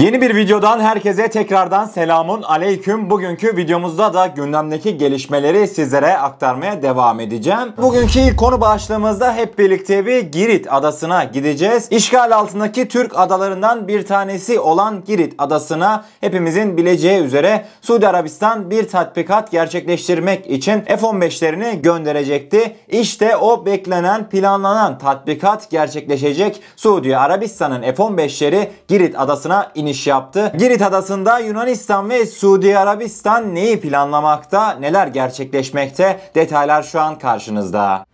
Yeni bir videodan herkese tekrardan selamun aleyküm. Bugünkü videomuzda da gündemdeki gelişmeleri sizlere aktarmaya devam edeceğim. Bugünkü ilk konu başlığımızda hep birlikte bir Girit adasına gideceğiz. İşgal altındaki Türk adalarından bir tanesi olan Girit adasına hepimizin bileceği üzere Suudi Arabistan bir tatbikat gerçekleştirmek için F-15'lerini gönderecekti. İşte o beklenen planlanan tatbikat gerçekleşecek. Suudi Arabistan'ın F-15'leri Girit adasına iniş yaptı. Girit adasında Yunanistan ve Suudi Arabistan neyi planlamakta, neler gerçekleşmekte? Detaylar şu an karşınızda.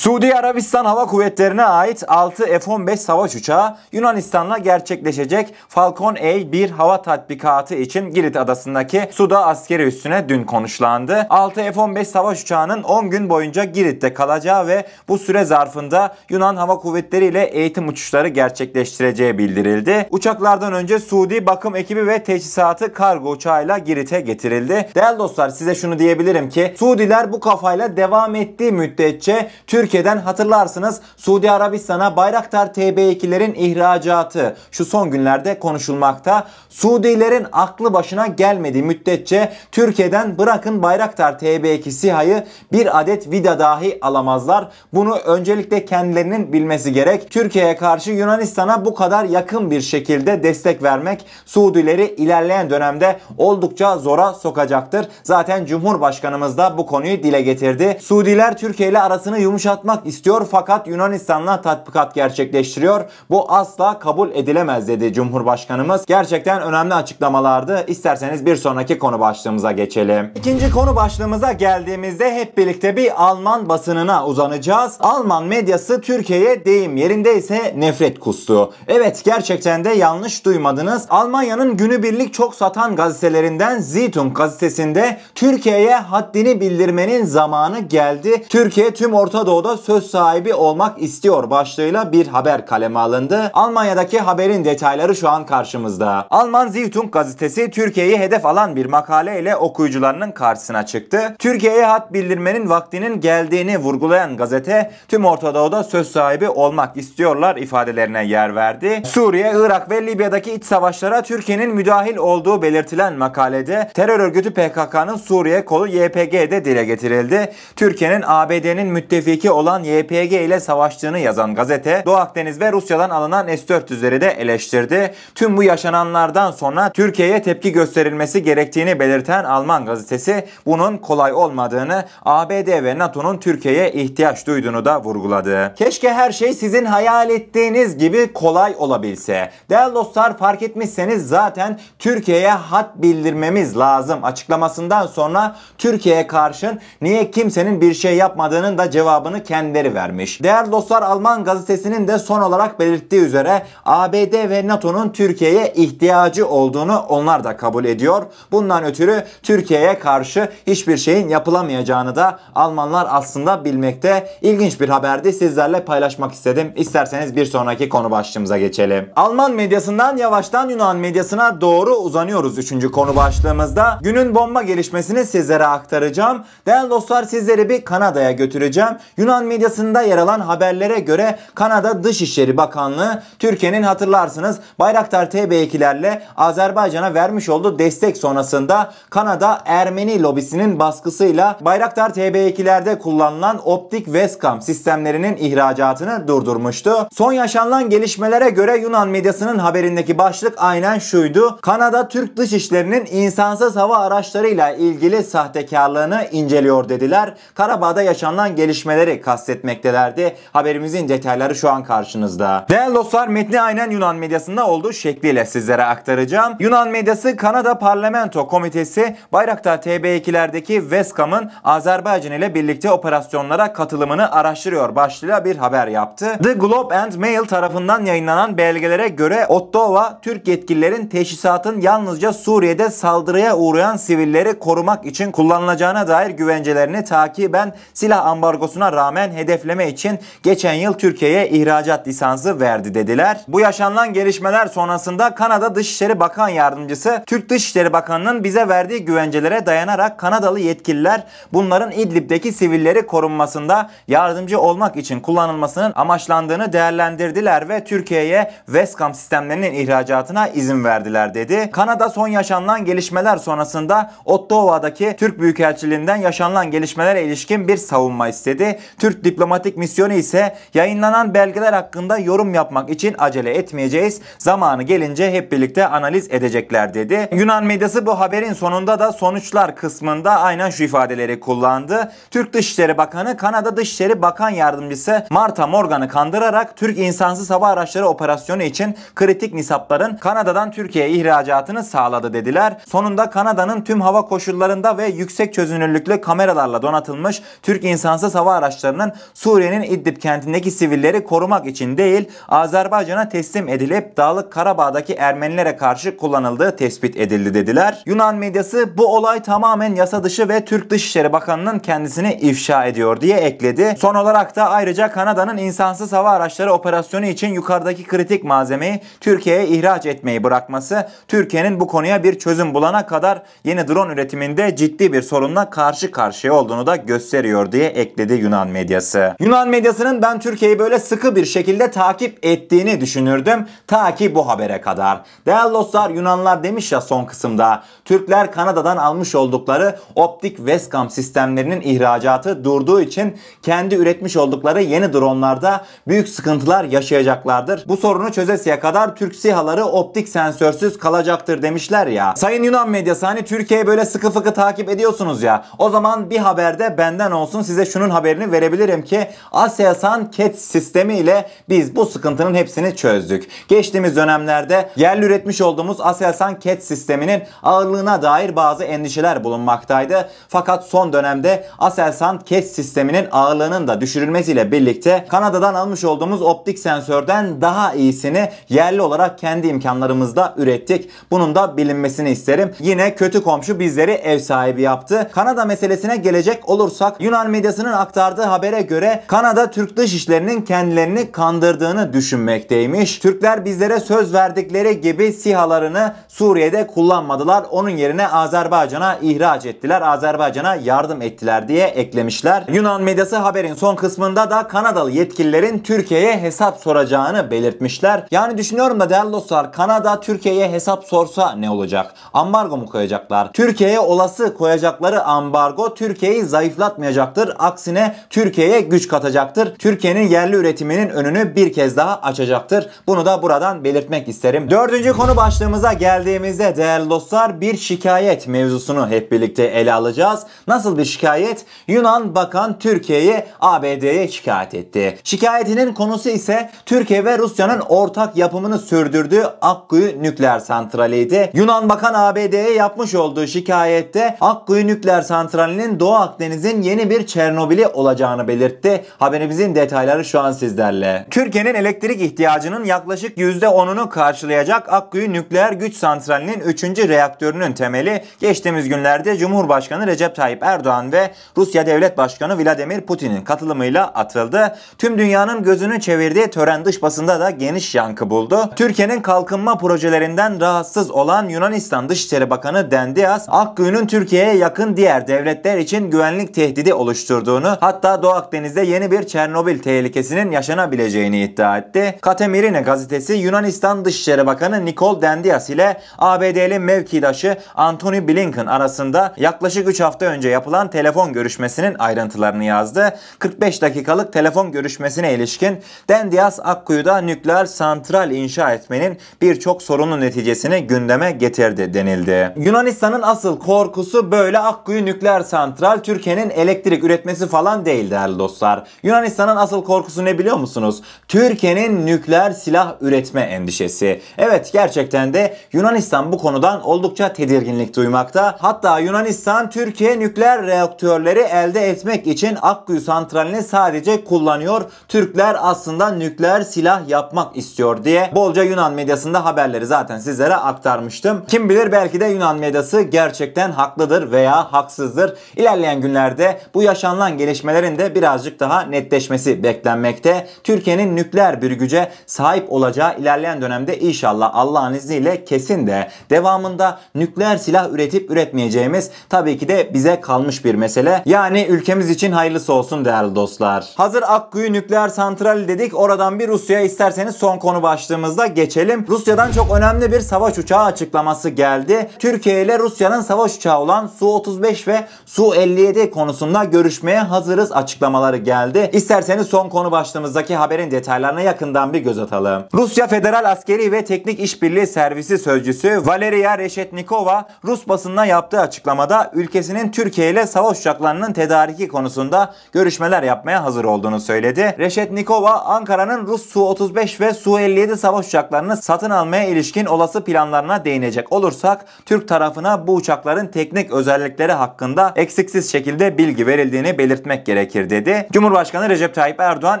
Suudi Arabistan Hava Kuvvetleri'ne ait 6 F-15 savaş uçağı Yunanistan'la gerçekleşecek Falcon A1 hava tatbikatı için Girit adasındaki suda askeri üssüne dün konuşlandı. 6 F-15 savaş uçağının 10 gün boyunca Girit'te kalacağı ve bu süre zarfında Yunan Hava Kuvvetleri ile eğitim uçuşları gerçekleştireceği bildirildi. Uçaklardan önce Suudi bakım ekibi ve teçhizatı kargo uçağıyla Girit'e getirildi. Değerli dostlar size şunu diyebilirim ki Suudiler bu kafayla devam ettiği müddetçe Türkiye'den hatırlarsınız Suudi Arabistan'a Bayraktar TB2'lerin ihracatı şu son günlerde konuşulmakta. Suudilerin aklı başına gelmediği müddetçe Türkiye'den bırakın Bayraktar TB2 SİHA'yı bir adet vida dahi alamazlar. Bunu öncelikle kendilerinin bilmesi gerek. Türkiye'ye karşı Yunanistan'a bu kadar yakın bir şekilde destek vermek Suudileri ilerleyen dönemde oldukça zora sokacaktır. Zaten Cumhurbaşkanımız da bu konuyu dile getirdi. Suudiler Türkiye ile arasını yumuşatmak istiyor fakat Yunanistan'la tatbikat gerçekleştiriyor. Bu asla kabul edilemez dedi Cumhurbaşkanımız. Gerçekten önemli açıklamalardı. İsterseniz bir sonraki konu başlığımıza geçelim. İkinci konu başlığımıza geldiğimizde hep birlikte bir Alman basınına uzanacağız. Alman medyası Türkiye'ye deyim yerindeyse nefret kustu. Evet gerçekten de yanlış duymadınız. Almanya'nın günübirlik çok satan gazetelerinden Zeitung gazetesinde Türkiye'ye haddini bildirmenin zamanı geldi. Türkiye tüm Orta Doğu'da söz sahibi olmak istiyor başlığıyla bir haber kaleme alındı. Almanya'daki haberin detayları şu an karşımızda. Alman Zeitung gazetesi Türkiye'yi hedef alan bir makale ile okuyucularının karşısına çıktı. Türkiye'ye hat bildirmenin vaktinin geldiğini vurgulayan gazete tüm Orta Doğu'da söz sahibi olmak istiyorlar ifadelerine yer verdi. Suriye, Irak ve Libya'daki iç savaşlara Türkiye'nin müdahil olduğu belirtilen makalede terör örgütü PKK'nın Suriye kolu YPG'de dile getirildi. Türkiye'nin ABD'nin müttefiki olan YPG ile savaştığını yazan gazete Doğu Akdeniz ve Rusya'dan alınan S-400'leri de eleştirdi. Tüm bu yaşananlardan sonra Türkiye'ye tepki gösterilmesi gerektiğini belirten Alman gazetesi bunun kolay olmadığını, ABD ve NATO'nun Türkiye'ye ihtiyaç duyduğunu da vurguladı. Keşke her şey sizin hayal ettiğiniz gibi kolay olabilse. Değerli dostlar fark etmişseniz zaten Türkiye'ye hat bildirmemiz lazım açıklamasından sonra Türkiye'ye karşın niye kimsenin bir şey yapmadığının da cevabını kendileri vermiş. Değerli dostlar Alman gazetesinin de son olarak belirttiği üzere ABD ve NATO'nun Türkiye'ye ihtiyacı olduğunu onlar da kabul ediyor. Bundan ötürü Türkiye'ye karşı hiçbir şeyin yapılamayacağını da Almanlar aslında bilmekte. İlginç bir haberdi sizlerle paylaşmak istedim. İsterseniz bir sonraki konu başlığımıza geçelim. Alman medyasından yavaştan Yunan medyasına doğru uzanıyoruz 3. konu başlığımızda. Günün bomba gelişmesini sizlere aktaracağım. Değerli dostlar sizleri bir Kanada'ya götüreceğim. Yunan medyasında yer alan haberlere göre Kanada Dışişleri Bakanlığı Türkiye'nin hatırlarsınız Bayraktar TB2'lerle Azerbaycan'a vermiş olduğu destek sonrasında Kanada Ermeni lobisinin baskısıyla Bayraktar TB2'lerde kullanılan optik Westcam sistemlerinin ihracatını durdurmuştu. Son yaşanılan gelişmelere göre Yunan medyasının haberindeki başlık aynen şuydu. Kanada Türk Dışişleri'nin insansız hava araçlarıyla ilgili sahtekarlığını inceliyor dediler. Karabağ'da yaşanılan gelişmeleri kastetmektelerdi. Haberimizin detayları şu an karşınızda. Değerli dostlar metni aynen Yunan medyasında olduğu şekliyle sizlere aktaracağım. Yunan medyası Kanada Parlamento Komitesi Bayraktar TB2'lerdeki Westcam'ın Azerbaycan ile birlikte operasyonlara katılımını araştırıyor başlığıyla bir haber yaptı. The Globe and Mail tarafından yayınlanan belgelere göre Ottawa Türk yetkililerin teşhisatın yalnızca Suriye'de saldırıya uğrayan sivilleri korumak için kullanılacağına dair güvencelerini takiben silah ambargosuna rağmen rağmen hedefleme için geçen yıl Türkiye'ye ihracat lisansı verdi dediler. Bu yaşanılan gelişmeler sonrasında Kanada Dışişleri Bakan Yardımcısı Türk Dışişleri Bakanı'nın bize verdiği güvencelere dayanarak Kanadalı yetkililer bunların İdlib'deki sivilleri korunmasında yardımcı olmak için kullanılmasının amaçlandığını değerlendirdiler ve Türkiye'ye Westcam sistemlerinin ihracatına izin verdiler dedi. Kanada son yaşanılan gelişmeler sonrasında Ottawa'daki Türk Büyükelçiliğinden yaşanılan gelişmelere ilişkin bir savunma istedi. Türk diplomatik misyonu ise yayınlanan belgeler hakkında yorum yapmak için acele etmeyeceğiz. Zamanı gelince hep birlikte analiz edecekler dedi. Yunan medyası bu haberin sonunda da sonuçlar kısmında aynen şu ifadeleri kullandı. Türk Dışişleri Bakanı Kanada Dışişleri Bakan Yardımcısı Marta Morgan'ı kandırarak Türk insansız hava araçları operasyonu için kritik nisapların Kanada'dan Türkiye'ye ihracatını sağladı dediler. Sonunda Kanada'nın tüm hava koşullarında ve yüksek çözünürlüklü kameralarla donatılmış Türk insansız hava araçlarının Suriye'nin İdlib kentindeki sivilleri korumak için değil Azerbaycan'a teslim edilip Dağlık Karabağ'daki Ermenilere karşı kullanıldığı tespit edildi dediler. Yunan medyası bu olay tamamen yasa dışı ve Türk Dışişleri Bakanı'nın kendisini ifşa ediyor diye ekledi. Son olarak da ayrıca Kanada'nın insansız hava araçları operasyonu için yukarıdaki kritik malzemeyi Türkiye'ye ihraç etmeyi bırakması Türkiye'nin bu konuya bir çözüm bulana kadar yeni drone üretiminde ciddi bir sorunla karşı karşıya olduğunu da gösteriyor diye ekledi Yunan medyası. Yunan medyasının ben Türkiye'yi böyle sıkı bir şekilde takip ettiğini düşünürdüm ta ki bu habere kadar. Değerli dostlar Yunanlar demiş ya son kısımda Türkler Kanada'dan almış oldukları optik Westcam sistemlerinin ihracatı durduğu için kendi üretmiş oldukları yeni dronlarda büyük sıkıntılar yaşayacaklardır. Bu sorunu çözesiye kadar Türk SİHA'ları optik sensörsüz kalacaktır demişler ya. Sayın Yunan medyası hani Türkiye'yi böyle sıkı fıkı takip ediyorsunuz ya. O zaman bir haberde benden olsun size şunun haberini verebilirim ki Aselsan CAT sistemi ile biz bu sıkıntının hepsini çözdük. Geçtiğimiz dönemlerde yerli üretmiş olduğumuz Aselsan CAT sisteminin ağırlığına dair bazı endişeler bulunmaktaydı. Fakat son dönemde Aselsan CAT sisteminin ağırlığının da düşürülmesiyle birlikte Kanada'dan almış olduğumuz optik sensörden daha iyisini yerli olarak kendi imkanlarımızda ürettik. Bunun da bilinmesini isterim. Yine kötü komşu bizleri ev sahibi yaptı. Kanada meselesine gelecek olursak Yunan medyasının aktardığı habere göre Kanada Türk dışişlerinin kendilerini kandırdığını düşünmekteymiş. Türkler bizlere söz verdikleri gibi SİHA'larını Suriye'de kullanmadılar. Onun yerine Azerbaycan'a ihraç ettiler. Azerbaycan'a yardım ettiler diye eklemişler. Yunan medyası haberin son kısmında da Kanadalı yetkililerin Türkiye'ye hesap soracağını belirtmişler. Yani düşünüyorum da değerli dostlar Kanada Türkiye'ye hesap sorsa ne olacak? Ambargo mu koyacaklar? Türkiye'ye olası koyacakları ambargo Türkiye'yi zayıflatmayacaktır. Aksine Türkiye'ye güç katacaktır. Türkiye'nin yerli üretiminin önünü bir kez daha açacaktır. Bunu da buradan belirtmek isterim. Dördüncü konu başlığımıza geldiğimizde değerli dostlar bir şikayet mevzusunu hep birlikte ele alacağız. Nasıl bir şikayet? Yunan bakan Türkiye'yi ABD'ye şikayet etti. Şikayetinin konusu ise Türkiye ve Rusya'nın ortak yapımını sürdürdüğü Akkuyu nükleer santraliydi. Yunan bakan ABD'ye yapmış olduğu şikayette Akkuyu nükleer santralinin Doğu Akdeniz'in yeni bir Çernobil'i olacağını belirtti. Haberimizin detayları şu an sizlerle. Türkiye'nin elektrik ihtiyacının yaklaşık %10'unu karşılayacak Akkuyu nükleer güç santralinin 3. reaktörünün temeli geçtiğimiz günlerde Cumhurbaşkanı Recep Tayyip Erdoğan ve Rusya Devlet Başkanı Vladimir Putin'in katılımıyla atıldı. Tüm dünyanın gözünü çevirdiği tören dış basında da geniş yankı buldu. Türkiye'nin kalkınma projelerinden rahatsız olan Yunanistan Dışişleri Bakanı Dendias, Akkuyu'nun Türkiye'ye yakın diğer devletler için güvenlik tehdidi oluşturduğunu, hatta Doğu Akdeniz'de yeni bir Çernobil tehlikesinin yaşanabileceğini iddia etti. Katemirine gazetesi Yunanistan Dışişleri Bakanı Nikol Dendias ile ABD'li mevkidaşı Antony Blinken arasında yaklaşık 3 hafta önce yapılan telefon görüşmesinin ayrıntılarını yazdı. 45 dakikalık telefon görüşmesine ilişkin Dendias Akkuyu'da nükleer santral inşa etmenin birçok sorunun neticesini gündeme getirdi denildi. Yunanistan'ın asıl korkusu böyle Akkuyu nükleer santral Türkiye'nin elektrik üretmesi falan değil değerli dostlar. Yunanistan'ın asıl korkusu ne biliyor musunuz? Türkiye'nin nükleer silah üretme endişesi. Evet gerçekten de Yunanistan bu konudan oldukça tedirginlik duymakta. Hatta Yunanistan Türkiye nükleer reaktörleri elde etmek için Akkuyu santralini sadece kullanıyor. Türkler aslında nükleer silah yapmak istiyor diye bolca Yunan medyasında haberleri zaten sizlere aktarmıştım. Kim bilir belki de Yunan medyası gerçekten haklıdır veya haksızdır. İlerleyen günlerde bu yaşanılan gelişmelerin şekilde birazcık daha netleşmesi beklenmekte. Türkiye'nin nükleer bir güce sahip olacağı ilerleyen dönemde inşallah Allah'ın izniyle kesin de devamında nükleer silah üretip üretmeyeceğimiz tabii ki de bize kalmış bir mesele. Yani ülkemiz için hayırlısı olsun değerli dostlar. Hazır Akkuyu nükleer santrali dedik. Oradan bir Rusya'ya isterseniz son konu başlığımızda geçelim. Rusya'dan çok önemli bir savaş uçağı açıklaması geldi. Türkiye ile Rusya'nın savaş uçağı olan Su-35 ve Su-57 konusunda görüşmeye hazırız açıklamaları geldi. İsterseniz son konu başlığımızdaki haberin detaylarına yakından bir göz atalım. Rusya Federal Askeri ve Teknik İşbirliği Servisi Sözcüsü Valeria Reshetnikova Rus basınına yaptığı açıklamada ülkesinin Türkiye ile savaş uçaklarının tedariki konusunda görüşmeler yapmaya hazır olduğunu söyledi. Reshetnikova Ankara'nın Rus Su-35 ve Su-57 savaş uçaklarını satın almaya ilişkin olası planlarına değinecek olursak Türk tarafına bu uçakların teknik özellikleri hakkında eksiksiz şekilde bilgi verildiğini belirtmek gerekir dedi. Cumhurbaşkanı Recep Tayyip Erdoğan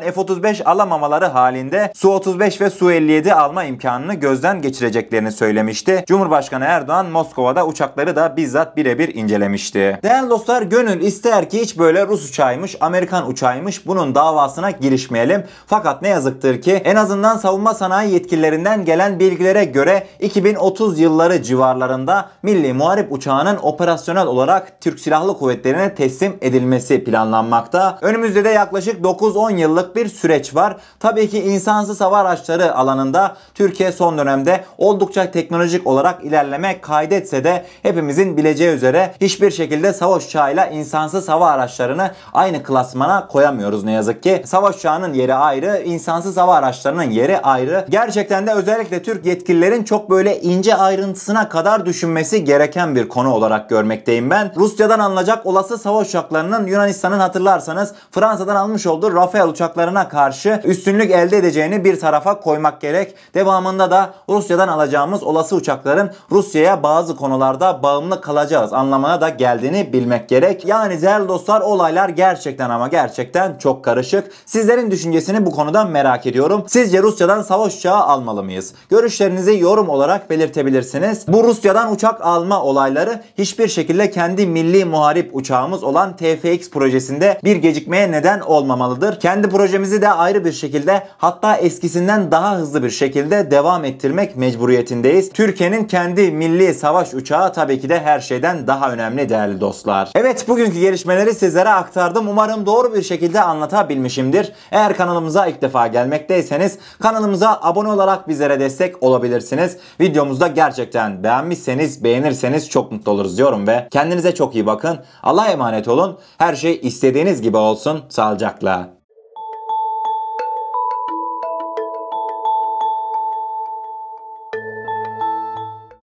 F-35 alamamaları halinde Su-35 ve Su-57 alma imkanını gözden geçireceklerini söylemişti. Cumhurbaşkanı Erdoğan Moskova'da uçakları da bizzat birebir incelemişti. Değerli dostlar gönül ister ki hiç böyle Rus uçağıymış, Amerikan uçağıymış bunun davasına girişmeyelim. Fakat ne yazıktır ki en azından savunma sanayi yetkililerinden gelen bilgilere göre 2030 yılları civarlarında Milli Muharip uçağının operasyonel olarak Türk Silahlı Kuvvetleri'ne teslim edilmesi planlanmakta. Önümüzde de yaklaşık 9-10 yıllık bir süreç var. Tabii ki insansız hava araçları alanında Türkiye son dönemde oldukça teknolojik olarak ilerleme kaydetse de hepimizin bileceği üzere hiçbir şekilde savaş uçağıyla insansız hava araçlarını aynı klasmana koyamıyoruz ne yazık ki. Savaş uçağının yeri ayrı, insansız hava araçlarının yeri ayrı. Gerçekten de özellikle Türk yetkililerin çok böyle ince ayrıntısına kadar düşünmesi gereken bir konu olarak görmekteyim ben. Rusya'dan alınacak olası savaş uçaklarının Yunanistan'ın hatırlarsanız Fransa'dan almış olduğu Rafael uçaklarına karşı üstünlük elde edeceğini bir tarafa koymak gerek. Devamında da Rusya'dan alacağımız olası uçakların Rusya'ya bazı konularda bağımlı kalacağız anlamına da geldiğini bilmek gerek. Yani değerli dostlar olaylar gerçekten ama gerçekten çok karışık. Sizlerin düşüncesini bu konuda merak ediyorum. Sizce Rusya'dan savaş uçağı almalı mıyız? Görüşlerinizi yorum olarak belirtebilirsiniz. Bu Rusya'dan uçak alma olayları hiçbir şekilde kendi milli muharip uçağımız olan TFX projesinde bir gecikmeye neden olmamalıdır. Kendi projemizi de ayrı bir şekilde hatta eskisinden daha hızlı bir şekilde devam ettirmek mecburiyetindeyiz. Türkiye'nin kendi milli savaş uçağı tabii ki de her şeyden daha önemli değerli dostlar. Evet bugünkü gelişmeleri sizlere aktardım. Umarım doğru bir şekilde anlatabilmişimdir. Eğer kanalımıza ilk defa gelmekteyseniz kanalımıza abone olarak bizlere destek olabilirsiniz. Videomuzda gerçekten beğenmişseniz beğenirseniz çok mutlu oluruz diyorum ve kendinize çok iyi bakın. Allah'a emanet olun. Her şey istediğiniz gibi olsun. Sağlıcakla.